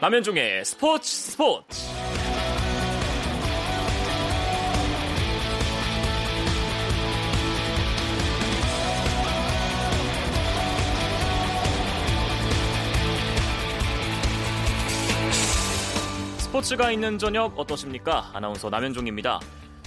남현종의 스포츠 스포츠. 스포츠가 있는 저녁 어떠십니까? 아나운서 남현종입니다.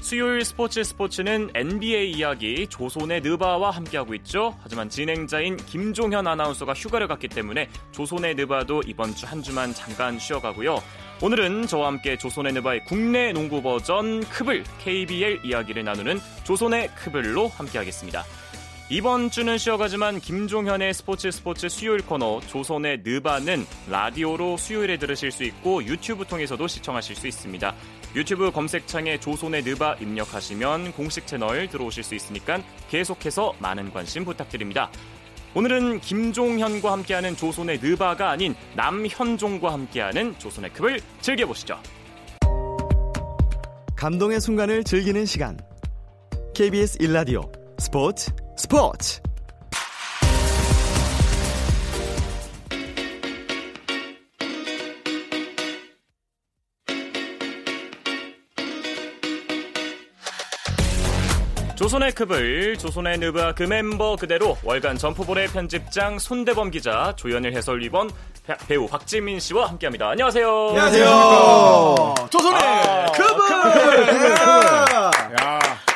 수요일 스포츠 스포츠는 NBA 이야기 조선의 느바와 함께하고 있죠. 하지만 진행자인 김종현 아나운서가 휴가를 갔기 때문에 조선의 느바도 이번 주 한 주만 잠깐 쉬어가고요. 오늘은 저와 함께 조선의 느바의 국내 농구 버전 크블 KBL 이야기를 나누는 조선의 크블로 함께하겠습니다. 이번 주는 쉬어가지만 김종현의 스포츠 스포츠 수요일 코너 조선의 느바는 라디오로 수요일에 들으실 수 있고 유튜브 통해서도 시청하실 수 있습니다. 유튜브 검색창에 조선의 느바 입력하시면 공식 채널 들어오실 수 있으니까 계속해서 많은 관심 부탁드립니다. 오늘은 김종현과 함께하는 조선의 느바가 아닌 남현종과 함께하는 조선의 컵을 즐겨보시죠. 감동의 순간을 즐기는 시간. KBS 1라디오 스포츠 스포츠 조선의 컵을 조선의 느바 그 멤버 그대로 월간 점프볼의 편집장 손대범 기자 조현일 해설위원 배우 박지민 씨와 함께합니다. 안녕하세요. 안녕하세요. 조선의 아, 컵을.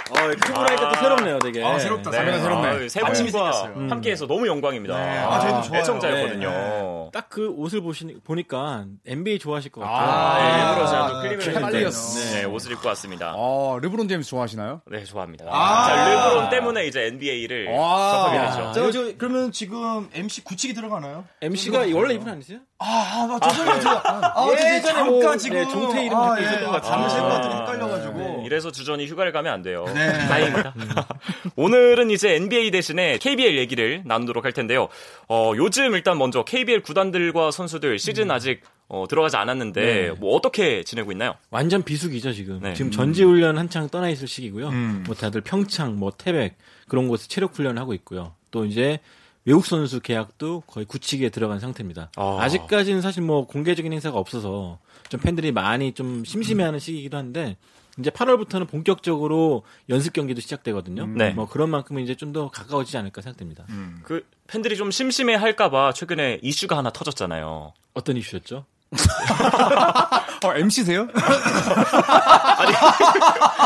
어, 크고 나니까 또 새롭네요, 되게. 아, 새롭다. 네. 새롭네, 새롭네. 아, 세 분과 생겼어요. 함께해서 너무 영광입니다. 네. 아, 저희도 좋아요. 애청자였거든요. 딱그 옷을 보시, 보니까 NBA 좋아하실 것 같아요. 아, 네, 아, 일부러 제가 아, 또 클립을 네. 네, 옷을 입고 왔습니다. 어, 르브론 제임스 좋아하시나요? 네, 좋아합니다. 아. 자, 르브론 때문에 이제 NBA를 와. 접하게 아. 되죠. 저, 저, 그러면 지금 MC 굳히기 들어가나요? MC가 원래 이분 아니세요? 아, 아, 조선의 저, 아, 예전에 예, 잠깐 뭐, 지금. 네, 종태 이름 아, 그렇게 있었던 것 같아요. 잠을 셀것 같더니 아, 헷갈려가지고. 네, 이래서 주전이 휴가를 가면 안 돼요. 네. 다행입니다. 오늘은 이제 NBA 대신에 KBL 얘기를 나누도록 할 텐데요. 어, 요즘 일단 먼저 KBL 구단들과 선수들 시즌 아직 어, 들어가지 않았는데 네. 뭐 어떻게 지내고 있나요? 완전 비수기죠, 지금. 네. 지금 전지훈련 한창 떠나 있을 시기고요. 음. 뭐 다들 평창, 뭐 태백, 그런 곳에 체력 훈련을 하고 있고요. 또 이제 외국 선수 계약도 거의 굳히기에 들어간 상태입니다. 아. 아. 직까지는 사실 뭐 공개적인 행사가 없어서 좀 팬들이 많이 좀 심심해하는 시기이기도 한데 이제 8월부터는 본격적으로 연습 경기도 시작되거든요. 네. 뭐 그런 만큼 이제 좀 더 가까워지지 않을까 생각됩니다. 그 팬들이 좀 심심해 할까봐 최근에 이슈가 하나 터졌잖아요. 어떤 이슈였죠? 어, MC세요?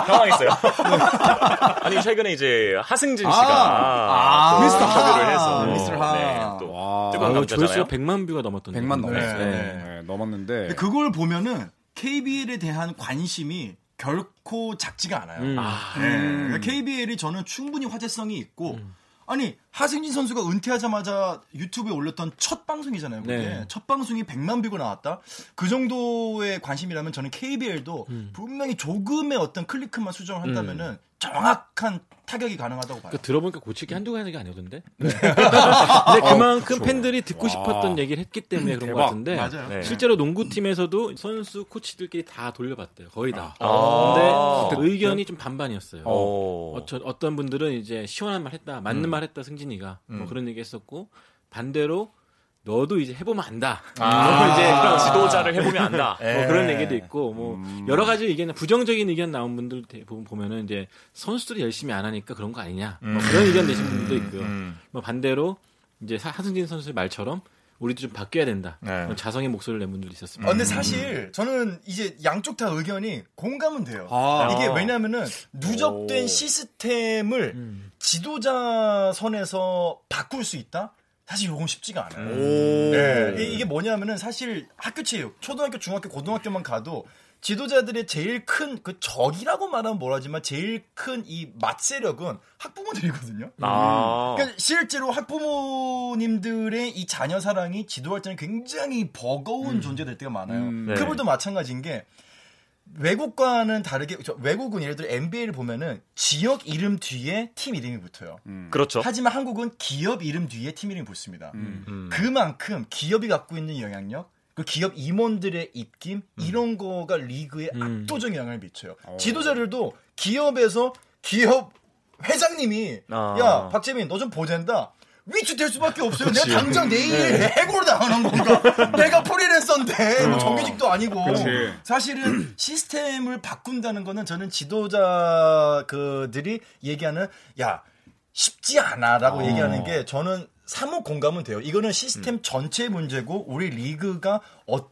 당황했어요. 아니 최근에 이제 하승진 씨가 아, 또 미스터 인터뷰를 하. 해서 미스터 하. 네, 또 와. 뜨거운 아, 남자잖아요. 조회수가 100만 뷰가 넘었던데. 100만 넘었어요. 네. 네, 넘었는데. 근데 그걸 보면은 KBL에 대한 관심이 결코 작지가 않아요. 음. 네. 그러니까 KBL이 저는 충분히 화제성이 있고 아니 하승진 선수가 은퇴하자마자 유튜브에 올렸던 첫 방송이잖아요. 그게 네. 첫 방송이 100만 뷰가 나왔다. 그 정도의 관심이라면 저는 KBL도 분명히 조금의 어떤 클리크만 수정을 한다면은 정확한 타격이 가능하다고 봐요. 그 들어보니까 고치기 한두 가지가 아니었던데. 근데 그만큼 팬들이 듣고 싶었던 얘기를 했기 때문에 그런 것 대박. 같은데. 맞아요. 네. 실제로 농구팀에서도 선수 코치들끼리 다 돌려봤대요. 거의 다. 아. 근데 의견이 좀 반반이었어요. 어. 어, 저, 어떤 분들은 이제 시원한 말 했다, 맞는 말 했다, 승진이가 뭐 그런 얘기 했었고 반대로 너도 이제 해보면 안다. 아, 뭐 이제 그런 지도자를 해보면 안다. 뭐 그런 얘기도 있고 뭐 여러 가지 의견 부정적인 의견 나온 분들 대부분 보면은 이제 선수들이 열심히 안 하니까 그런 거 아니냐 뭐 그런 의견 내신 분도 있고요. 뭐 반대로 이제 사- 하승진 선수의 말처럼 우리도 좀 바뀌어야 된다. 네. 자성의 목소리를 낸 분들이 있었습니다. 아, 근데 사실 저는 이제 양쪽 다 의견이 공감은 돼요. 아. 이게 왜냐면은 누적된 오. 시스템을 지도자 선에서 바꿀 수 있다? 사실 요건 쉽지가 않아요. 네. 이- 이게 뭐냐면은 사실 학교 체육, 초등학교, 중학교, 고등학교만 가도 지도자들의 제일 큰 그 적이라고 말하면 뭐라지만 제일 큰이 맛세력은 학부모들이거든요. 아. 그러니까 실제로 학부모님들의 이 자녀 사랑이 지도할 때는 굉장히 버거운 존재될 때가 많아요. 음, 네. 그분도 마찬가지인 게 외국과는 다르게 저 외국은 예를 들어 NBA를 보면은 지역 이름 뒤에 팀 이름이 붙어요. 그렇죠. 하지만 한국은 기업 이름 뒤에 팀 이름이 붙습니다. 음. 그만큼 기업이 갖고 있는 영향력, 그 기업 임원들의 입김 이런 거가 리그에 음. 압도적인 영향을 미쳐요. 지도자들도 기업에서 기업 회장님이 아. 야 박재민 너 좀 보젠다. 위축될 수밖에 없어요. 내가 당장 내일 해고를 당하는 건가? 내가 프리랜서인데 뭐 정규직도 아니고 그치. 사실은 시스템을 바꾼다는 거는 저는 지도자 그들이 얘기하는 야 쉽지 않아라고 얘기하는 게 저는 사뭇 공감은 돼요. 이거는 시스템 전체의 문제고 우리 리그가 어떤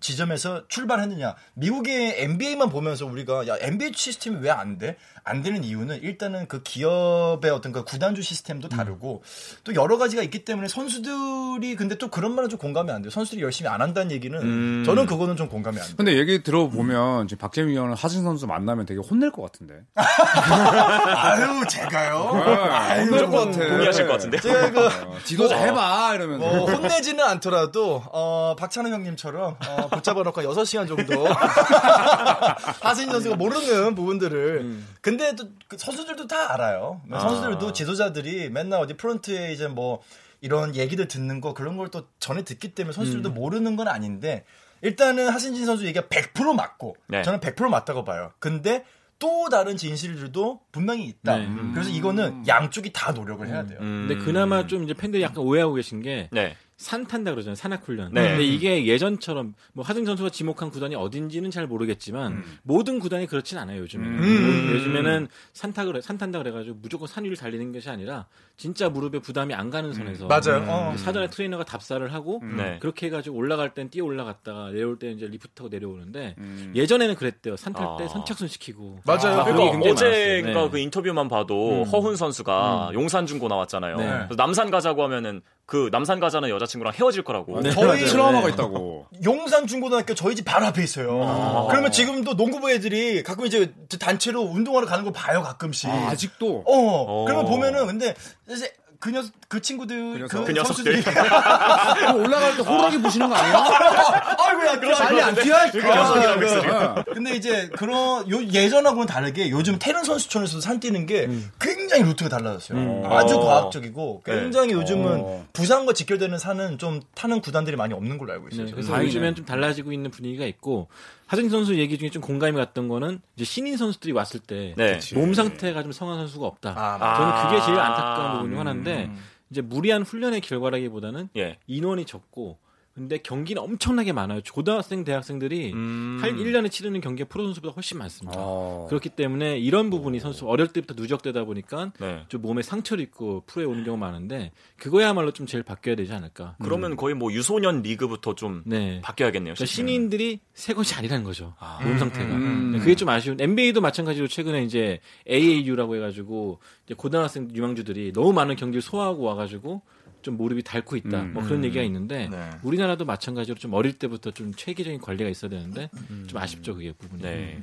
지점에서 출발했느냐. 미국의 NBA만 보면서 우리가 야 NBA 시스템이 왜 안 돼? 안 되는 이유는 일단은 그 기업의 어떤 그 구단주 시스템도 다르고 또 여러 가지가 있기 때문에 선수들이 근데 또 그런 말은 좀 공감이 안 돼요. 선수들이 열심히 안 한다는 얘기는 저는 그거는 좀 공감이 안 돼요. 근데 얘기 들어보면 지금 박재민 위원은 하진 선수 만나면 되게 혼낼 것 같은데. 아유 제가요. 아유, 무조건 동의하실 것 같은데. 제가 그 어, 지도자 해봐 이러면서. 뭐 혼내지는 않더라도 어, 박찬호 형님 처럼 어, 붙잡아놓고 6시간 정도 하승인 선수가 모르는 부분들을 근데 또그 선수들도 다 알아요. 선수들도 지도자들이 맨날 어디 프런트에 이제 뭐 이런 얘기들 듣는 거 그런 걸 또 전에 듣기 때문에 선수들도 모르는 건 아닌데 일단은 하승진 선수 얘기가 100% 맞고 네. 저는 100% 맞다고 봐요. 근데 또 다른 진실들도 분명히 있다. 네. 그래서 이거는 양쪽이 다 노력을 해야 돼요. 음. 근데 그나마 좀 이제 팬들이 약간 오해하고 계신 게 네. 산 탄다 그러잖아요. 산악 훈련. 네. 근데 이게 예전처럼 뭐 하승진 선수가 지목한 구단이 어딘지는 잘 모르겠지만 모든 구단이 그렇진 않아요, 요즘에. 음. 요즘에는 산 타고 산 탄다 그래 가지고 무조건 산 위를 달리는 것이 아니라 진짜 무릎에 부담이 안 가는 선에서 맞아요. 어. 사전에 트레이너가 답사를 하고 네. 그렇게 해 가지고 올라갈 땐 뛰어 올라갔다가 내려올 때 이제 리프트 타고 내려오는데 음. 예전에는 그랬대요. 산 탈때 아. 선착순 시키고. 맞아요. 아, 그러니까 굉장히 어제 많았어요. 그러니까 네. 그 인터뷰만 봐도 허훈 선수가 용산 중고 나왔잖아요. 네. 남산 가자고 하면은 그 남산 가자는 여자친구랑 헤어질 거라고. 네. 저희 맞아요. 트라우마가 네. 있다고. 용산 중고등학교 저희 집 바로 앞에 있어요. 그러면 지금도 농구부 애들이 가끔 이제 단체로 운동하러 가는 걸 봐요 가끔씩. 아, 아직도. 어, 어. 그러면 보면은 근데 이제 그 녀석 그 친구들 그 녀석. 그 녀석들. 선수들이 그거 올라갈 때 호루라기 부시는 거 아니야? 아이고야 빨리 안 뛰어? 녀석이라고 어. 근데 이제 그런 요, 예전하고는 다르게 요즘 테른 선수촌에서도 산 뛰는 게 음. 굉장히 루트가 달라졌어요. 아주 어. 과학적이고 굉장히 요즘은 어. 부산과 직결되는 산은 좀 타는 구단들이 많이 없는 걸로 알고 있어요. 네. 그래서 다행이네. 요즘엔 좀 달라지고 있는 분위기가 있고 하승진 선수 얘기 중에 좀 공감이 갔던 거는 이제 신인 선수들이 왔을 때몸 네. 상태가 좀 성한 선수가 없다. 아, 맞아. 저는 그게 제일 아. 안타까운 부분 중 하나인데 이제 무리한 훈련의 결과라기보다는 예. 인원이 적고 근데 경기는 엄청나게 많아요. 고등학생, 대학생들이 음. 할 1년에 치르는 경기가 프로 선수보다 훨씬 많습니다. 어. 그렇기 때문에 이런 부분이 선수 어릴 때부터 누적되다 보니까 네. 좀 몸에 상처를 입고 프로에 오는 경우가 많은데 그거야말로 좀 제일 바뀌어야 되지 않을까. 그러면 거의 뭐 유소년 리그부터 좀 네. 바뀌어야겠네요. 그러니까. 신인들이 새 것이 아니라는 거죠. 몸 상태가. 음. 네, 그게 좀 아쉬운. NBA도 마찬가지로 최근에 이제 AAU라고 해가지고 이제 고등학생 유망주들이 너무 많은 경기를 소화하고 와가지고 좀 무릎이 닳고 있다. 음. 뭐 그런 얘기가 있는데 네. 우리나라도 마찬가지로 좀 어릴 때부터 좀 체계적인 관리가 있어야 되는데 좀 아쉽죠 그게 부분이. 네.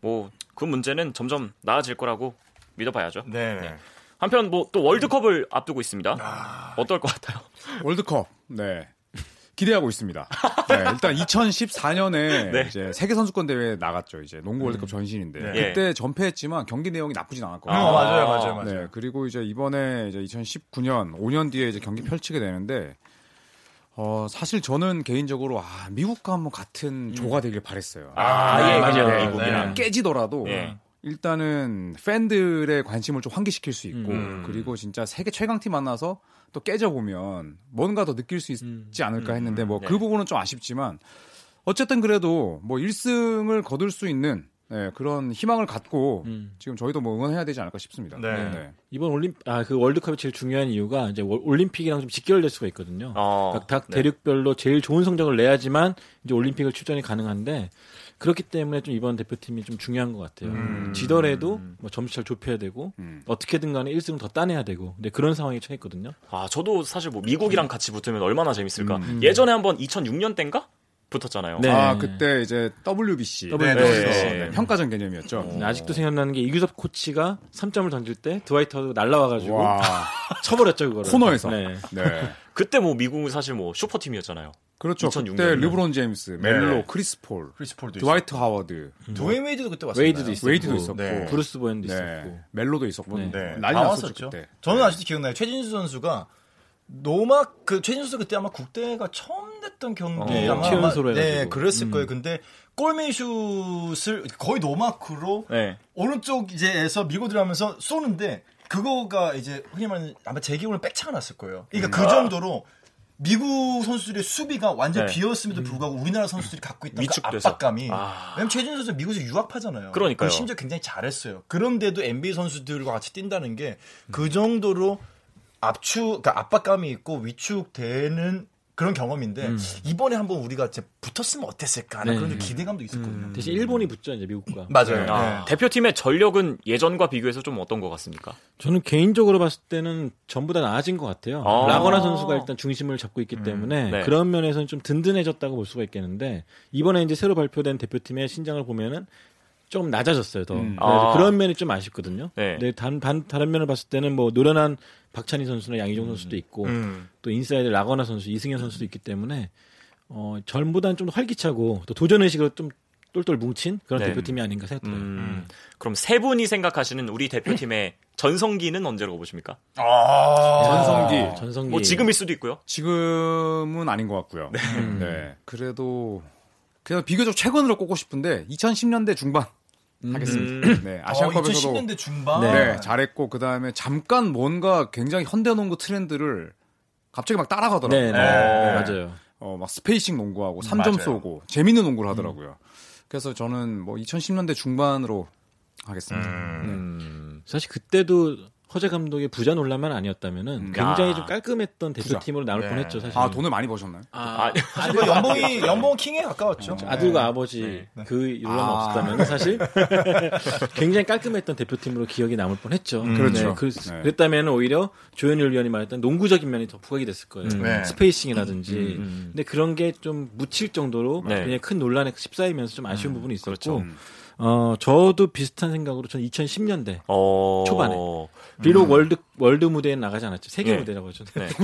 뭐그 문제는 점점 나아질 거라고 믿어봐야죠. 네. 한편 뭐 또 월드컵을 앞두고 있습니다. 어떨 것 같아요? 월드컵. 네. 기대하고 있습니다. 네, 일단 2014년에 네. 이제 세계 선수권 대회에 나갔죠. 이제 농구 월드컵 전신인데 네. 그때 전패했지만 경기 내용이 나쁘진 않았거든요. 어, 맞아요, 맞아요, 맞아요. 네, 그리고 이제 이번에 이제 2019년 5년 뒤에 이제 경기 펼치게 되는데 어, 사실 저는 개인적으로 아, 미국과 한번 같은 조가 되길 바랬어요. 아, 네, 예, 맞아요. 네, 네. 미국이랑. 깨지더라도 예. 일단은 팬들의 관심을 좀 환기시킬 수 있고 음. 그리고 진짜 세계 최강팀 만나서 또 깨져 보면 뭔가 더 느낄 수 있지 않을까 했는데 뭐그 네. 부분은 좀 아쉽지만 어쨌든 그래도 뭐 1승을 거둘 수 있는 네, 그런 희망을 갖고 음. 지금 저희도 뭐 응원해야 되지 않을까 싶습니다. 네. 이번 올림 아 그 월드컵이 제일 중요한 이유가 이제 월- 올림픽이랑 좀 직결될 수가 있거든요. 어, 각, 각 네. 대륙별로 제일 좋은 성적을 내야지만 이제 올림픽을 출전이 가능한데 그렇기 때문에 좀 이번 대표팀이 좀 중요한 것 같아요. 음. 지더라도 뭐 점수차를 좁혀야 되고 음. 어떻게든 간에 1승을 더 따내야 되고 근데 그런 상황에 처했거든요. 아, 저도 사실 뭐 미국이랑 같이 붙으면 얼마나 재밌을까. 음. 예전에 한번 2006년 때인가 붙었잖아요. 네. 아 그때 이제 WBC, WBC. 네, 네. 평가전 개념이었죠. 근데 아직도 생각나는 게 이규섭 코치가 3점을 던질 때 드와이터가 날라와가지고 와 쳐버렸죠 그거를. 코너에서. 네. 네. 그때 뭐 미국은 사실 뭐 슈퍼 팀이었잖아요. 그렇죠. 2006 그때. 르브론 제임스, 멜로, 네. 크리스 폴, 크리스 폴도 드와이트 하워드, 있었고. 드웨인 웨이드도 그때 왔어요. 웨이드도 있었고, 웨이드도 있었고, 네. 브루스 보웬도 네. 있었고. 멜로도 있었고, 네. 네. 난리 다 났었죠 왔었죠. 그때. 저는 아직도 기억나요. 최진수 선수가 노막 그 최진수 선수 그때 아마 국대가 처음 됐던 경기 네, 아마 최연소로 네 해가지고. 그랬을 음. 거예요. 근데 골밑슛을 거의 노마크로 네. 오른쪽 이제에서 밀고 들어가면서 쏘는데 그거가 이제 흔히 말하는 아마 제 기억으로는 백차가 났을 거예요. 그러니까 그 정도로 미국 선수들의 수비가 완전 네. 비었음에도 불구하고 우리나라 선수들이 갖고 있던 그. 압박감이 아. 왜냐면 최준 선수 미국에서 유학파잖아요. 그러니까요. 심지어 굉장히 잘했어요. 그런데도 NBA 선수들과 같이 뛴다는 게 그 정도로 압축, 그러니까 압박감이 있고 위축되는 그런 경험인데 이번에 한번 우리가 이제 붙었으면 어땠을까 하는 네. 그런 좀 기대감도 있었거든요. 대신 일본이 붙죠 이제 미국과. 맞아요. 아, 네. 대표팀의 전력은 예전과 비교해서 좀 어떤 것 같습니까? 저는 개인적으로 봤을 때는 전부 다 나아진 것 같아요. 아. 라건아 선수가 일단 중심을 잡고 있기 때문에 네. 그런 면에서는 좀 든든해졌다고 볼 수가 있겠는데 이번에 이제 새로 발표된 대표팀의 신장을 보면은 좀 낮아졌어요. 더 음. 그래서 아. 그런 면이 좀 아쉽거든요. 네. 네. 단, 반, 다른 면을 봤을 때는 뭐 노련한 박찬희 선수나 양희종 선수도 있고 음. 또 인사이드 라건아 선수, 이승현 선수도 있기 때문에 어, 전보다는 좀더 활기차고 또 도전 의식으로 좀 똘똘 뭉친 그런 네. 대표팀이 아닌가 생각돼요. 음. 그럼 세 분이 생각하시는 우리 대표팀의 전성기는 언제라고 보십니까? 아. 전성기. 전성기 뭐 지금일 수도 있고요. 지금은 아닌 것 같고요. 네. 그래도 그냥 비교적 최근으로 꼽고 싶은데 2010년대 중반 하겠습니다. 네. 아시안컵에서도 2010년대 중반. 네, 잘했고 그 다음에 잠깐 뭔가 굉장히 현대 농구 트렌드를 갑자기 막 따라가더라고요. 네, 네. 네. 맞아요. 어, 막 spacing 농구하고 3점 맞아요. 쏘고 재밌는 농구를 하더라고요. 그래서 저는 뭐 2010년대 중반으로 하겠습니다. 음. 사실 그때도 허재 감독의 부자 논란만 아니었다면은 굉장히 야. 좀 깔끔했던 대표팀으로 나올 네. 뻔했죠 사실. 아, 돈을 많이 버셨나요? 아, 사실 뭐 연봉이 연봉 킹에 가까웠죠. 아들과 네. 아버지 그 논란 아. 없었다면 사실 굉장히 깔끔했던 대표팀으로 기억이 남을 뻔했죠. 그렇죠. 네, 그, 네. 랬다면 오히려 조현일 위원이 말했던 농구적인 면이 더 부각이 됐을 거예요. 네. spacing이라든지. 근데 그런 게 좀 묻힐 정도로 네. 굉장히 큰 논란에 휩싸이면서 좀 아쉬운 부분이 있었고, 그렇죠. 어 저도 비슷한 생각으로 저는 2010년대 어... 초반에. 비록 world world 무대에 나가지 않았죠. 세계 네. 무대라고 하죠. 네.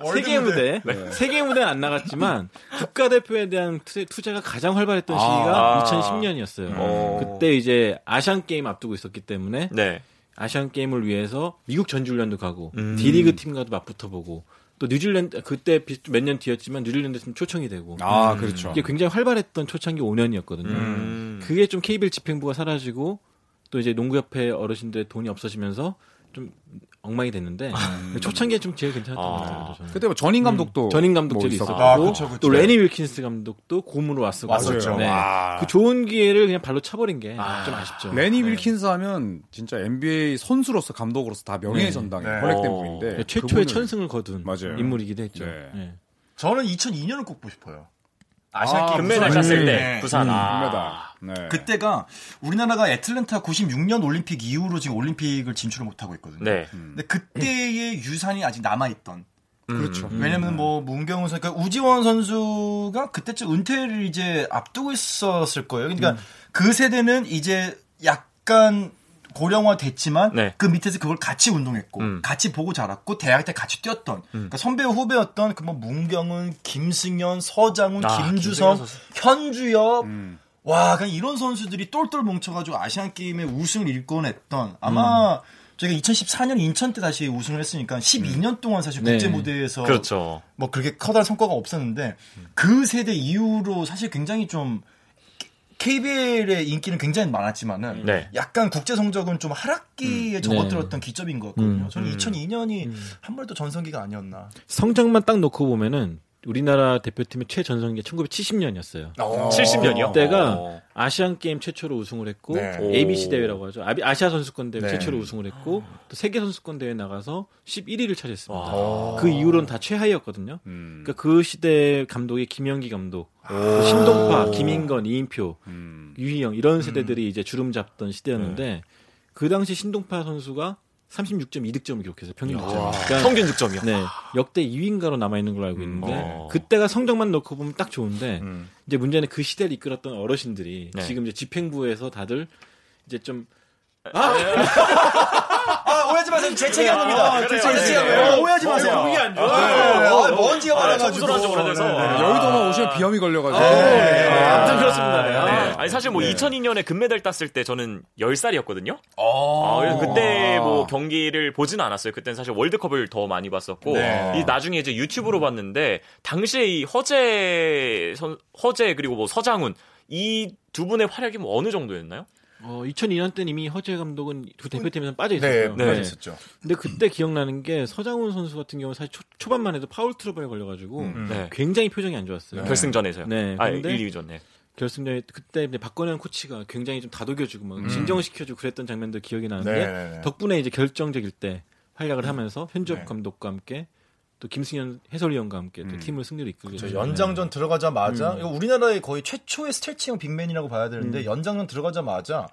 세계 무대, 세계 무대는 안 나갔지만 국가대표에 대한 투- 투자가 가장 활발했던 시기가 아. 2010년이었어요. 어. 그때 이제 아시안 게임 앞두고 있었기 때문에 네. 아시안 게임을 위해서 미국 전주훈련도 가고 음. D리그 팀과도 맞붙어 보고 또 뉴질랜드 그때 몇 년 뒤였지만 뉴질랜드 팀 초청이 되고 아, 그렇죠. 이게 굉장히 활발했던 초창기 5년이었거든요. 음. 그게 좀 KBL 집행부가 사라지고 또 이제 농구협회 어르신들의 돈이 없어지면서 좀 엉망이 됐는데 초창기에 좀 제일 괜찮았던 아. 것 같아요. 저는. 그때 뭐 전인 감독도 전임 감독들이 뭐 있었고 아, 그쵸, 그쵸. 또 레니 윌킨스 감독도 고문으로 왔었고 왔었죠. 네. 와. 그 좋은 기회를 그냥 발로 차버린 게좀 아 쉽죠. 레니 윌킨스 하면 진짜 NBA 선수로서 감독으로서 다 명예의 전당에 네. 헐렉된 어. 분인데 최초의 그분을- 천승을 거둔 맞아요. 인물이기도 했죠. 네. 네. 저는 2002년을 꼽고 싶어요. 아시안 아, 게임 금메달 땄을 때 때. 부산. 아. 금메달. 네. 그때가 우리나라가 애틀랜타 96년 올림픽 이후로 지금 올림픽을 진출을 못하고 있거든요. 네. 근데 그때의 유산이 아직 남아있던. 그렇죠. 왜냐면 뭐 문경훈 선수, 그러니까 우지원 선수가 그때쯤 은퇴를 이제 앞두고 있었을 거예요. 그러니까 그 세대는 이제 약간 고령화 됐지만 네. 그 밑에서 그걸 같이 운동했고 음. 같이 보고 자랐고 대학 때 같이 뛰었던 그러니까 선배 후배였던 그뭐 문경은, 김승현, 서장훈, 아, 김주성, 김승현. 현주엽 음. 와, 그냥 이런 선수들이 똘똘 뭉쳐가지고 아시안 게임에 우승을 일궈냈던 아마 저희가 2014년 인천 때 다시 우승을 했으니까 12년 동안 사실 네. 국제 무대에서 그렇죠. 뭐 그렇게 커다란 성과가 없었는데 그 세대 이후로 사실 굉장히 좀 KBL의 인기는 굉장히 많았지만은 네. 약간 국제 성적은 좀 하락기에 접어들었던 기점인 것 같거든요. 음. 저는 2002년이 한 번도 전성기가 아니었나. 성적만 딱 놓고 보면은 우리나라 대표팀의 최전성기가 1970년이었어요. 70년이요? 그때가 어. 아시안 게임 최초로 우승을 했고 네. ABC 대회라고 하죠. 아시아 선수권 대회 네. 최초로 우승을 했고 또 세계 선수권 대회 나가서 11위를 차지했습니다. 와. 그 이후로는 다 최하위였거든요. 음. 그러니까 그 시대 감독이 김영기 감독, 또 신동파, 김인건, 이인표, 음. 유희영 이런 세대들이 이제 주름 잡던 시대였는데 그 당시 신동파 선수가 36.2득점을 기록해서 평균 득점. 그러니까 평균 득점이요. 네, 역대 2위인가로 남아 있는 걸로 알고 있는데 어. 그때가 성적만 놓고 보면 딱 좋은데 음. 이제 문제는 그 시대를 이끌었던 어르신들이 네. 지금 이제 집행부에서 다들 이제 좀 아, 오해하지 마세요. 제 책이 한 겁니다. 제 그래요. 책이 한 네. 거예요. 오해하지 마세요. 그게 안 네. 아, 먼지가 많아가지고. 여의도만 오시면 비염이 걸려가지고. 네. 아무튼 그렇습니다. 네. 네. 아니 사실 뭐 2002년에 금메달 땄을 때 저는 10살이었거든요. 어. 아, 그래서 그때 뭐 경기를 보지는 않았어요. 그때는 사실 월드컵을 더 많이 봤었고 네. 이 나중에 이제 유튜브로 봤는데 당시에 이 허재 선, 허재 그리고 뭐 서장훈 이 두 분의 활약이 뭐 어느 정도였나요? 어, 2002년 때는 이미 허재 감독은 두 대표팀에서 빠져 네, 있었어요. 네. 있었죠. 근데 그때 기억나는 게 서장훈 선수 같은 경우 사실 초, 반만 해도 파울 트러블에 걸려가지고 네. 굉장히 표정이 안 좋았어요. 결승전에서요. 네, 아, 근데- 1, 2위전. 네. 결승전에 그때 이제 박건현 코치가 굉장히 좀 다독여주고 막 진정시켜주고 그랬던 장면도 기억이 나는데 네, 네, 네. 덕분에 이제 결정적일 때 활약을 하면서 현접 네. 감독과 함께 또 김승현 해설위원과 함께 또 팀을 승리로 이끌게 저 됐죠. 연장전 들어가자마자 이거 우리나라의 거의 최초의 스트레칭 빅맨이라고 봐야 되는데 연장전 들어가자마자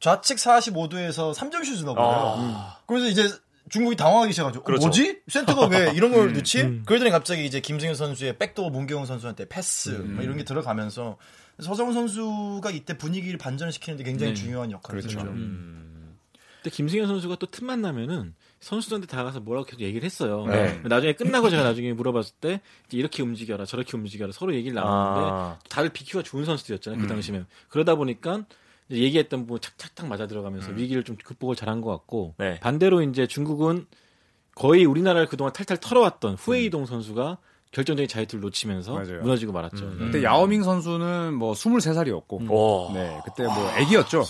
좌측 45도에서 3점 슛을 넣어버려요. 그래서 이제 중국이 당황하기 시작하죠. 어, 그렇죠. 뭐지? 센터가 왜 이런 걸 넣지? 그러더니 갑자기 이제 김승현 선수의 백도어 문경훈 선수한테 패스 뭐 이런 게 들어가면서 서정훈 선수가 이때 분위기를 반전시키는데 굉장히 네. 중요한 역할을 그렇죠. 했죠. 근데 김승현 선수가 또 틈만 나면은 선수들한테 다가가서 뭐라고 계속 얘기를 했어요. 네. 나중에 끝나고 제가 나중에 물어봤을 때 이렇게 움직여라 저렇게 움직여라 서로 얘기를 나눴는데 아. 다들 BQ가 좋은 선수들이었잖아요 그 당시면 그러다 보니까 얘기했던 부분 착착착 맞아 들어가면서 위기를 좀 극복을 잘한 것 같고 네. 반대로 이제 중국은 거의 우리나라를 그동안 탈탈 털어왔던 후웨이동 선수가 결정적인 자유투를 놓치면서 맞아요. 무너지고 말았죠. 그때 야오밍 선수는 뭐 23살이었고 오. 네, 그때 뭐 애기였죠.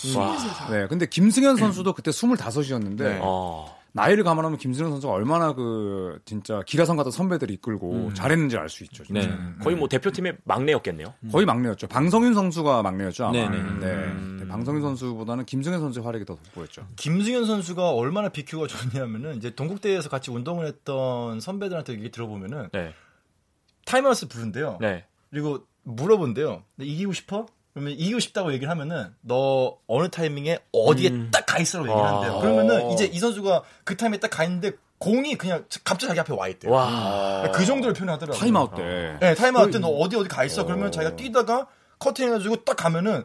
네, 근데 김승현 선수도 그때 25이었는데 네. 어. 나이를 감안하면 김승현 선수가 얼마나 그 진짜 기라성 같은 선배들을 이끌고 잘했는지 알 수 있죠. 진짜. 네. 거의 뭐 대표팀의 막내였겠네요. 거의 막내였죠. 방성윤 선수가 막내였죠. 아마. 네네. 네. 네, 방성윤 선수보다는 김승현 선수의 활약이 더 돋보였죠. 김승현 선수가 얼마나 BQ가 좋냐면은 이제 동국대에서 같이 운동을 했던 선배들한테 얘기 들어보면은 네. 타임아웃을 부른대요. 네. 그리고 물어본대요. 너 이기고 싶어? 그러면 이기고 싶다고 얘기를 하면은 너 어느 타이밍에 어디에 딱가 있으라고 얘기를 한대요. 아. 그러면은 이제 이 선수가 그 타임에 딱 가 있는데 공이 그냥 갑자기 자기 앞에 와 있대요. 와. 그 정도로 표현하더라고요. 타임아웃 때. 네, 타임아웃 때 너 어디 어디 가 있어. 그러면 자기가 뛰다가 커팅 해가지고 딱 가면은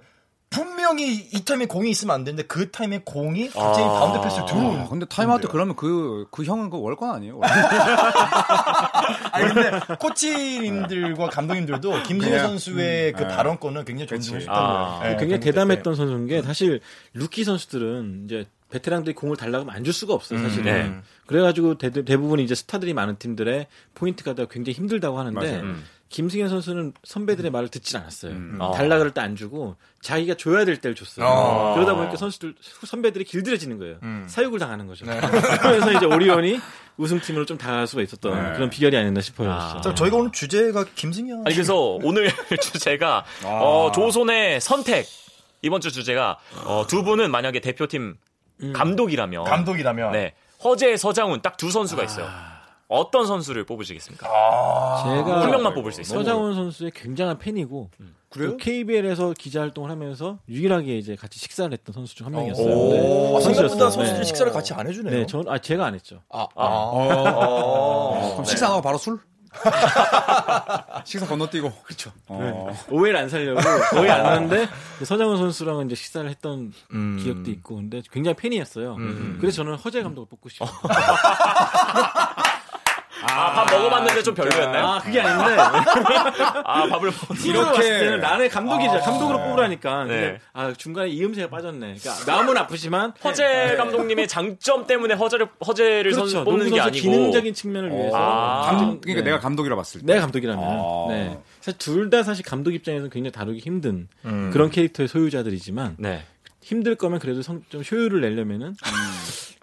분명히 이 타임에 공이 있으면 안 되는데 그 타임에 공이 갑자기 아. 바운드 패스를 들어오는. 아, 근데 타임아웃 때 그러면 그, 그 형은 그 월권 아니에요? 아니 근데 코치님들과 감독님들도 김승현 그냥, 선수의 그 네. 발언권은 굉장히 존중했다고요. 아. 네, 굉장히 그때. 대담했던 선수인 게 사실 루키 선수들은 이제 베테랑들이 공을 달라고 하면 안 줄 수가 없어요, 사실은. 네. 그래가지고 대, 부분 이제 스타들이 많은 팀들의 포인트 가드가 굉장히 힘들다고 하는데 맞아요. 음. 김승현 선수는 선배들의 말을 듣질 않았어요. 아. 달라 그럴 때 안 주고 자기가 줘야 될 때를 줬어요. 아. 그러다 보니까 선수들 선배들이 길들여지는 거예요. 음. 사육을 당하는 거죠. 그래서 이제 오리온이 우승팀으로 좀 다가갈 수가 있었던 네. 그런 비결이 아니었나 싶어요. 아. 자, 저희가 오늘 주제가 김승현. 아니 그래서 오늘 주제가 어, 조선의 선택 이번 주 주제가 어, 두 분은 만약에 대표팀 감독이라면 감독이라면 네 허재 서장훈 딱 두 선수가 있어요. 어떤 선수를 뽑으시겠습니까? 제가 한 명만 뽑을 수 있어요. 서장훈 선수의 굉장한 팬이고 그래요? 또 KBL에서 기자 활동을 하면서 유일하게 이제 같이 식사를 했던 선수 중 한 명이었어요. 오. 네. 아, 생각보다 선수였어요. 선수들이 네. 식사를 같이 안 해주네요. 네, 전, 아, 제가 안 했죠. 아, 아. 어. 그럼 식사 안 하고 바로 술? 식사 건너뛰고. 그렇죠. 어. 오해를 안 살려고 거의 안 하는데 서장훈 선수랑은 이제 식사를 했던 음. 기억도 있고 근데 굉장히 팬이었어요. 그래서 저는 허재 감독을 뽑고 싶어요. 아, 밥 먹어봤는데 좀 별로였나요? 아, 그게 아닌데 아, 밥을 먹 이렇게 봤을 때는 나는 감독이죠. 감독으로 뽑으라니까. 네. 아, 중간에 이음새가 빠졌네. 그러니까 마음은 아프지만 허재 감독님의 장점 때문에 허재를 허재를 그렇죠. 선 뽑는 게 아니고 기능적인 측면을 위해서 아. 감, 그러니까 네. 내가 감독이라 봤을 때. 내가 감독이라면 아. 네. 사실 둘 다 사실 감독 입장에서는 굉장히 다루기 힘든 그런 캐릭터의 소유자들이지만 네. 힘들 거면 그래도 성, 좀 효율을 내려면은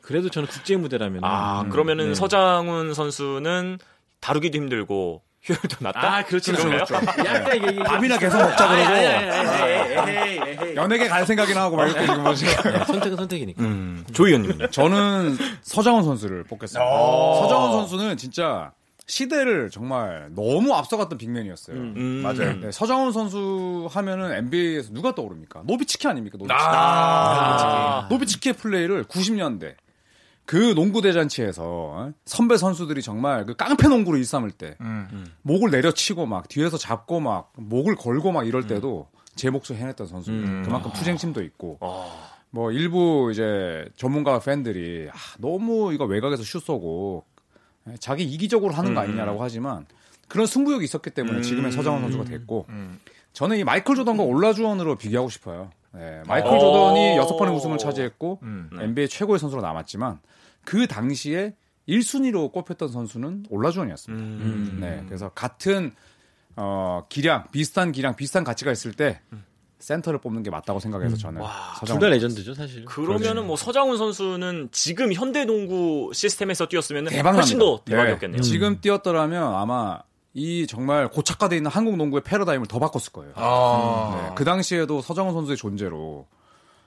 그래도 저는 국제 무대라면 아, 그러면은 네. 서장훈 선수는 다루기도 힘들고 효율도 낮다. 아 그렇죠? 그렇죠. 약간 이게 이게 밥이나 계속 먹자 그러고. 연예계 갈 생각이나 하고 막 이렇게 지금 뭐지. 네, 선택은 선택이니까. 음, 조 의원님은요? 저는 서장훈 선수를 뽑겠습니다. 어. 서장훈 선수는 진짜 시대를 정말 너무 앞서갔던 big man이었어요. 음, 맞아요. 네, 서장훈 선수 하면은 NBA에서 누가 떠오릅니까? 노비츠키 아닙니까? 노비츠키. 아, 노비츠키의 플레이를 90년대 그 농구 대잔치에서 어? 선배 선수들이 정말 그 깡패 농구로 일삼을 때 음. 목을 내려치고 막 뒤에서 잡고 막 목을 걸고 막 이럴 때도 제 몫을 해냈던 선수. 음. 그만큼 투쟁심도 있고 어, 뭐 일부 이제 전문가 팬들이 아, 너무 이거 외곽에서 슛 쏘고 자기 이기적으로 하는 거 아니냐라고 하지만 그런 승부욕이 있었기 때문에 지금의 서장훈 선수가 됐고 저는 이 마이클 조던과 올라주원으로 비교하고 싶어요. 네, 마이클 오. 조던이 여섯 번의 우승을 차지했고 음. NBA 최고의 선수로 남았지만 그 당시에 1순위로 꼽혔던 선수는 올라주원이었습니다. 음. 네, 그래서 같은 어, 기량, 비슷한 기량, 비슷한 가치가 있을 때 센터를 뽑는 게 맞다고 생각해서 저는 서장훈 둘다 레전드죠 사실. 그러면은 뭐 서장훈 선수는 지금 현대 농구 시스템에서 뛰었으면 대박 훨씬. 더 대박이었겠네요. 네. 지금 뛰었더라면 아마 이 정말 고착화돼 있는 한국 농구의 패러다임을 더 바꿨을 거예요. 아. 네, 그 당시에도 서장훈 선수의 존재로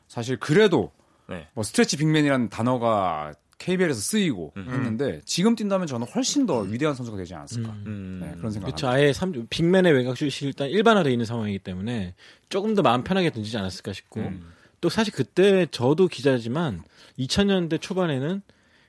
사실 그래도 네. 뭐 stretch big man이라는 단어가 KBL에서 쓰이고 했는데 지금 뛴다면 저는 훨씬 더 위대한 선수가 되지 않았을까 음. 네, 그런 생각. 그렇죠. 아예 삼, big man의 외곽슛이 일단 일반화되어 있는 상황이기 때문에 조금 더 마음 편하게 던지지 않았을까 싶고 또 사실 그때 저도 기자지만 2000년대 초반에는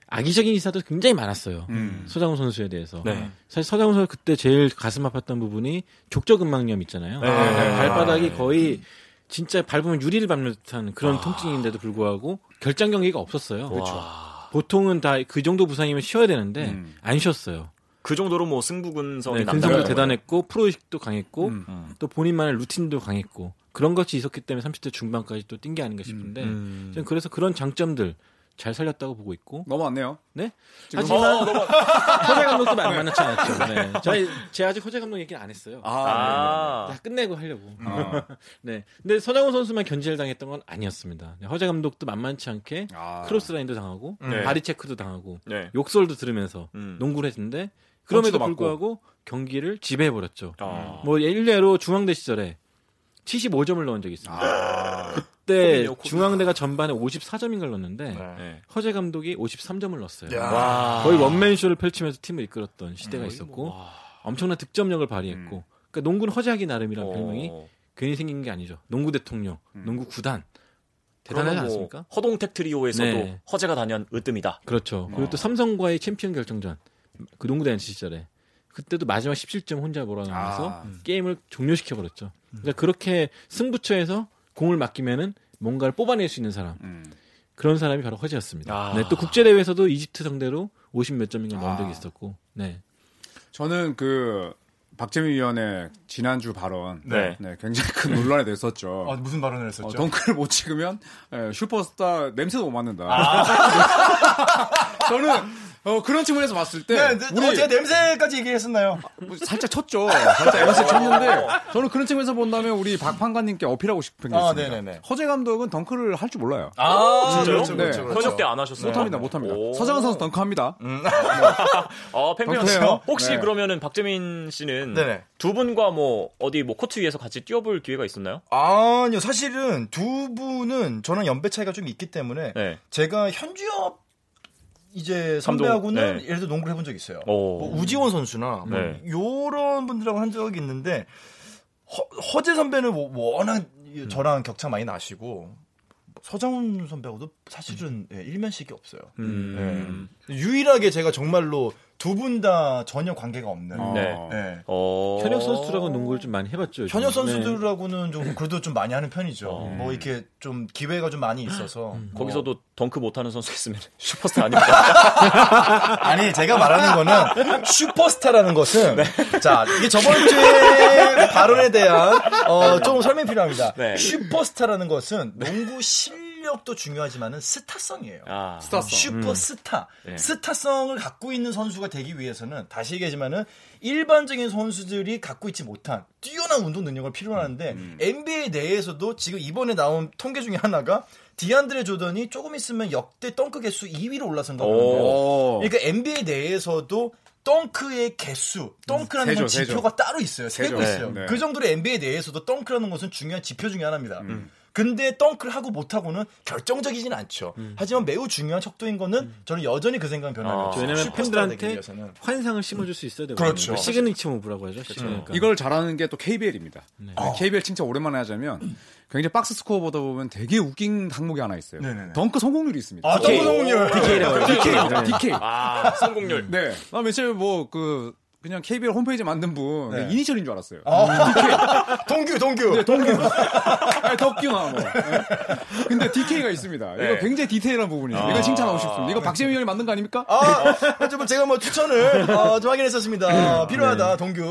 악의적인 기사도 굉장히 많았어요. 음. 서장훈 선수에 대해서. 네. 사실 서장훈 선수 그때 제일 가슴 아팠던 부분이 족저근막염 있잖아요. 네. 발바닥이 거의 진짜 밟으면 유리를 밟는 듯한 그런 통증인데도 불구하고 결장 경기가 없었어요. 그렇죠. 보통은 다 그 정도 부상이면 쉬어야 되는데 음. 안 쉬었어요. 그 정도로 뭐 승부근성이 네, 근성도 거예요. 대단했고 프로의식도 강했고 음. 또 본인만의 루틴도 강했고 그런 것이 있었기 때문에 30대 중반까지 또 뛴 게 아닌가 싶은데 음. 저는 그래서 그런 장점들 잘 살렸다고 보고 있고 넘어왔네요. 네 지금- 하지만 허재 감독도 만 만나지 않았죠. 네. 저희 제가 아직 허재 감독 얘기는 안 했어요. 아, 다 끝내고 하려고. 어. 네. 근데 서장훈 선수만 견제를 당했던 건 아니었습니다. 네, 허재 감독도 만만치 않게 아. clothesline도 당하고 네. body check도 당하고 네. 욕설도 들으면서 음. 농구를 했는데 그럼에도 펀치도 맞고. 불구하고 경기를 지배해 버렸죠. 아. 뭐 일례로 중앙대 시절에 75점을 넣은 적이 있습니다. 아. 그때. 중앙대가 전반에 54점인가 넣었는데 네. 허재 감독이 53점을 넣었어요. 거의 원맨쇼를 펼치면서 팀을 이끌었던 시대가 거의 있었고 뭐, 와. 엄청난 득점력을 발휘했고 그러니까 농구는 허재하기 나름이라는 어. 별명이 괜히 생긴 게 아니죠. 농구 대통령, 농구 구단 대단하지 뭐 않습니까? 허동택 트리오에서도 네. 허재가 단연 으뜸이다. 그렇죠. 그리고 또 삼성과의 챔피언 결정전 그 농구 대잔치 시절에 그때도 마지막 17점 혼자 몰아넣으면서 아. 게임을 종료시켜 버렸죠. 그러니까 그렇게 승부처에서 공을 맡기면은 뭔가를 뽑아낼 수 있는 사람 음. 그런 사람이 바로 허재였습니다. 아. 네, 또 국제 대회에서도 이집트 상대로 50몇 점인가 넣은 적이 아. 있었고, 네, 저는 그 박재민 위원의 지난주 발언 네. 네, 굉장히 큰 논란이 됐었죠. 아, 무슨 발언을 어, 했었죠? 덩크를 못 찍으면 예, 슈퍼스타 냄새도 못 맡는다. 아. 저는 어, 그런 측면에서 봤을 때 네, 네, 우리 어, 제가 냄새까지 얘기했었나요? 뭐 살짝 쳤죠. 살짝 MC 쳤는데 저는 그런 측면에서 본다면 우리 박 판관님께 어필하고 싶은 게 아, 있습니다. 네네네. 허재 감독은 덩크를 할 줄 몰라요. 아, 진짜요? 그렇죠, 그렇죠, 네. 그렇죠. 현역 때 안 하셨어요? 못합니다, 못합니다. 오. 서장훈 선수 덩크합니다. 아, 팬편 덩크해요. 혹시 네. 그러면은 박재민 씨는 네네. 두 분과 뭐 어디 뭐 코트 위에서 같이 뛰어볼 기회가 있었나요? 아니요, 사실은 두 분은 저랑 연배 차이가 좀 있기 때문에 네. 제가 현주엽 이제 선배하고는 네. 예를 들어 농구를 해본 적 있어요. 오. 뭐 우지원 선수나 뭐 네. 요런 분들하고 한 적이 있는데 허, 재 선배는 뭐- 뭐 워낙 저랑 격차 많이 나시고 서장훈 선배하고도 사실은 예, 일면식이 없어요. 음. 예. 유일하게 제가 정말로 두 분 다 전혀 관계가 없는 어. 네. 예. 어. 현역 선수들하고 농구를 좀 많이 해봤죠. 현역 네. 선수들하고는 좀 그래도 좀 많이 하는 편이죠. 어. 뭐 이렇게 좀 기회가 좀 많이 있어서 음. 뭐 거기서도 덩크 못하는 선수 있으면 슈퍼스타 아닙니까? 아니 제가 말하는 거는 슈퍼스타라는 것은 네. 자 이게 저번 주에 발언에 대한 어, 좀 설명이 필요합니다. 네. 슈퍼스타라는 것은 농구 실력도 중요하지만은 스타성이에요. 아. 스타성. 슈퍼 스타 네. 스타성을 갖고 있는 선수가 되기 위해서는 다시 얘기하지만은 일반적인 선수들이 갖고 있지 못한 뛰어난 운동 능력을 필요로 하는데 NBA 내에서도 지금 이번에 나온 통계 중에 하나가 디안드레 조던이 조금 있으면 역대 덩크 개수 2위로 올라선다고 하는데요. 오. 그러니까 NBA 내에서도 덩크의 개수, 덩크라는 세죠, 건 세죠. 지표가 따로 있어요. 세고. 있어요. 네. 그 정도로 NBA 내에서도 덩크라는 것은 중요한 지표 중에 하나입니다. 근데 덩크를 하고 못하고는 결정적이진 않죠. 하지만 매우 중요한 척도인 거는 저는 여전히 그 생각은 변하지 아. 않죠. 왜냐면 슈퍼스타가 되기 팬들한테. 환상을 심어줄 수 있어야 되거든요. 그렇죠. 그 signature move라고 하죠. 그러니까. 이걸 잘하는 게 또 KBL입니다. 네. KBL 진짜 오랜만에 하자면 굉장히 box score 보다 보면 되게 웃긴 항목이 하나 있어요. 네네네. 덩크 성공률이 있습니다. 아, 덩크 성공률. DK라고. DK입니다. 네. DK. 아, 성공률. 네. 나 며칠 뭐그 그냥 KBL 홈페이지 만든 분 네. 이니셜인 줄 알았어요. 동규, 동규. 네, 동규. 아니, 덕규나 뭐. 네. 근데 DK가 있습니다. 네. 이거 굉장히 디테일한 부분이에요. 이거 칭찬하고 싶습니다. 이거 박재민 의원이 만든 거 아닙니까? 아, 좀 제가 뭐 추천을 어, 좀 하긴 했었습니다. 필요하다, 동규.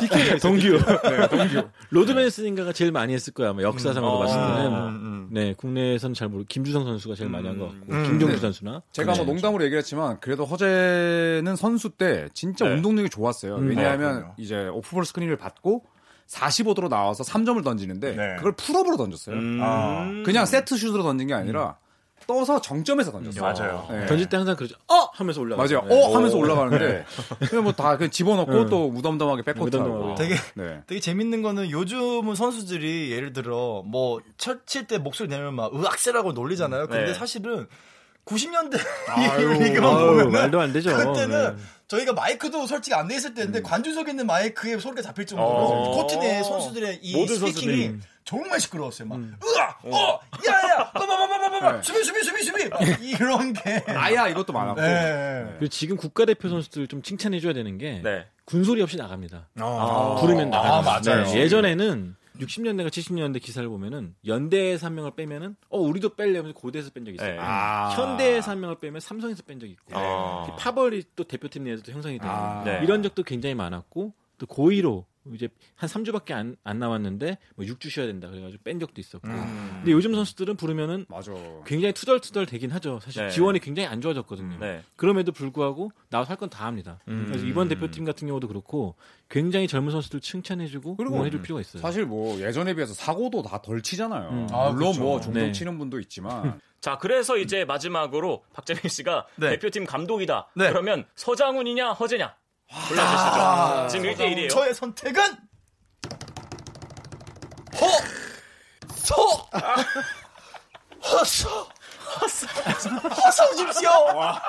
DK가 있어요. 동규. 네, 동규. 로드맨스인가가 제일 많이 했을 거야. 아마 역사상으로 음. 봤을 때는. 뭐. 음, 음. 네, 국내에서는 잘 모르고 김주성 선수가 제일 많이 한 것 같고 음. 김종규 네. 선수나. 제가 뭐 네. 농담으로 얘기를 했지만 그래도 허재는 선수 때 진짜 네. 운동력이 좋았어요. 음. 왜냐하면 아. 이제 오프볼 스크린을 받고 45도로 나와서 3점을 던지는데 네. 그걸 풀업으로 던졌어요. 음. 아. 그냥 세트 슛으로 던진 게 아니라 떠서 정점에서 던졌어요. 맞아요. 네. 던질 때 항상 그러죠. 어 하면서 올라가. 맞아요. 어 하면서 올라가는데 그냥 뭐다 그냥 집어넣고 또 무덤덤하게 백코트하고. 무덤덤하고. 되게 네. 되게 재밌는 거는 요즘은 선수들이 예를 들어 뭐칠때 목소리 내면 막 으악세라고 놀리잖아요. 근데 네. 사실은 90년대 아유, 리그만 아유, 보면 말도 안 되죠. 그때는 네. 저희가 마이크도 솔직히 안돼 있을 때인데 관중석에 있는 마이크에 소리가 잡힐 정도로 어. 코트 내 선수들의 이 모든 speaking이 선수들이. 정말 시끄러웠어요. 막 으아, 어, 야야, 빠바바바바바, 네. 수비 수비 수비 수비 막 이런 게. 아야 이것도 많았고. 네. 그리고 지금 국가대표 선수들 좀 칭찬해줘야 되는 게 네. 군소리 없이 나갑니다. 아. 부르면 나가요. 아, 맞아요. 예전에는 60년대가 70년대 기사를 보면은 연대에서 한 명을 빼면은 어 우리도 뺄려면 고대에서 뺀 적이 있어요. 네. 아. 현대에서 한 명을 빼면 삼성에서 뺀 적이 있고 아. 파벌이 또 대표팀 내에서도 형성이 되고 아. 네. 이런 적도 굉장히 많았고 또 고2로 이제 한 3주밖에 안, 안 남았는데 뭐 6주 쉬어야 된다 그래가지고 뺀 적도 있었고 근데 요즘 선수들은 부르면은 맞아. 굉장히 투덜투덜 되긴 하죠. 사실 네. 지원이 굉장히 안 좋아졌거든요. 네. 그럼에도 불구하고 나와서 할 건 다 합니다. 그래서 이번 대표팀 같은 경우도 그렇고 굉장히 젊은 선수들 칭찬해주고 그리고 응원해줄 필요가 있어요. 사실 뭐 예전에 비해서 사고도 다 덜 치잖아요. 음. 아, 물론 그렇죠. 뭐 종종 네. 치는 분도 있지만 자, 그래서 이제 마지막으로 박재민 씨가 네. 대표팀 감독이다. 네. 그러면 서장훈이냐 허재냐 골라주시죠. 지금 1대 1이에요. 저의 선택은 허, 소, 허서, 허서, 허서 오십시오.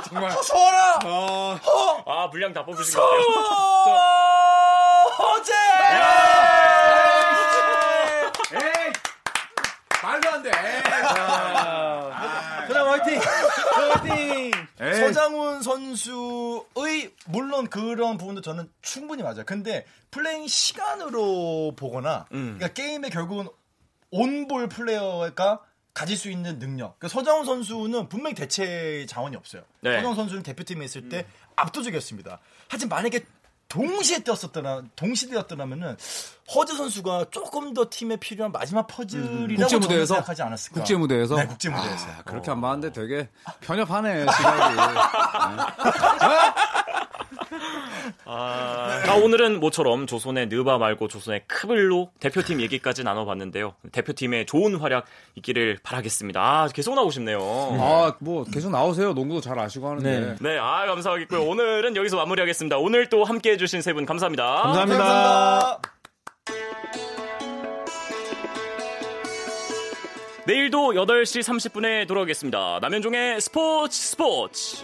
정말 허서라. 아, 아, 분량 다 뽑으신 것 같아요. 허재. 에이 말도 안 돼. 그럼 화이팅! 화이팅! 에이. 서장훈 선수의 물론 그런 부분도 저는 충분히 맞아요. 근데 playing 시간으로 보거나 그러니까 게임의 결국은 on-ball player가 가질 수 있는 능력. 그러니까 서장훈 선수는 분명히 대체 자원이 없어요. 네. 서장훈 선수는 대표팀에 있을 때 압도적이었습니다. 하지만 만약에 동시에 뛰었었더라, 동시되었더라면은 허재 선수가 조금 더 팀에 필요한 마지막 퍼즐이라고 국제 무대에서 생각하지 않았을까. 국제 무대에서 네, 국제 무대에서. 아, 그렇게 안 봤는데 되게 편협하네 시각이. 자, 오늘은 모처럼 조선의 느바 말고 조선의 크블로 대표팀 얘기까지 나눠봤는데요. 대표팀의 좋은 활약 있기를 바라겠습니다. 아, 계속 나오고 싶네요. 아, 뭐 계속 나오세요. 농구도 잘 아시고 하는데. 네. 네, 아, 감사하겠고요. 오늘은 여기서 마무리하겠습니다. 오늘 또 함께 해주신 세 분 감사합니다. 감사합니다. 감사합니다. 내일도 8시 30분에 돌아오겠습니다. 남현종의 스포츠 스포츠.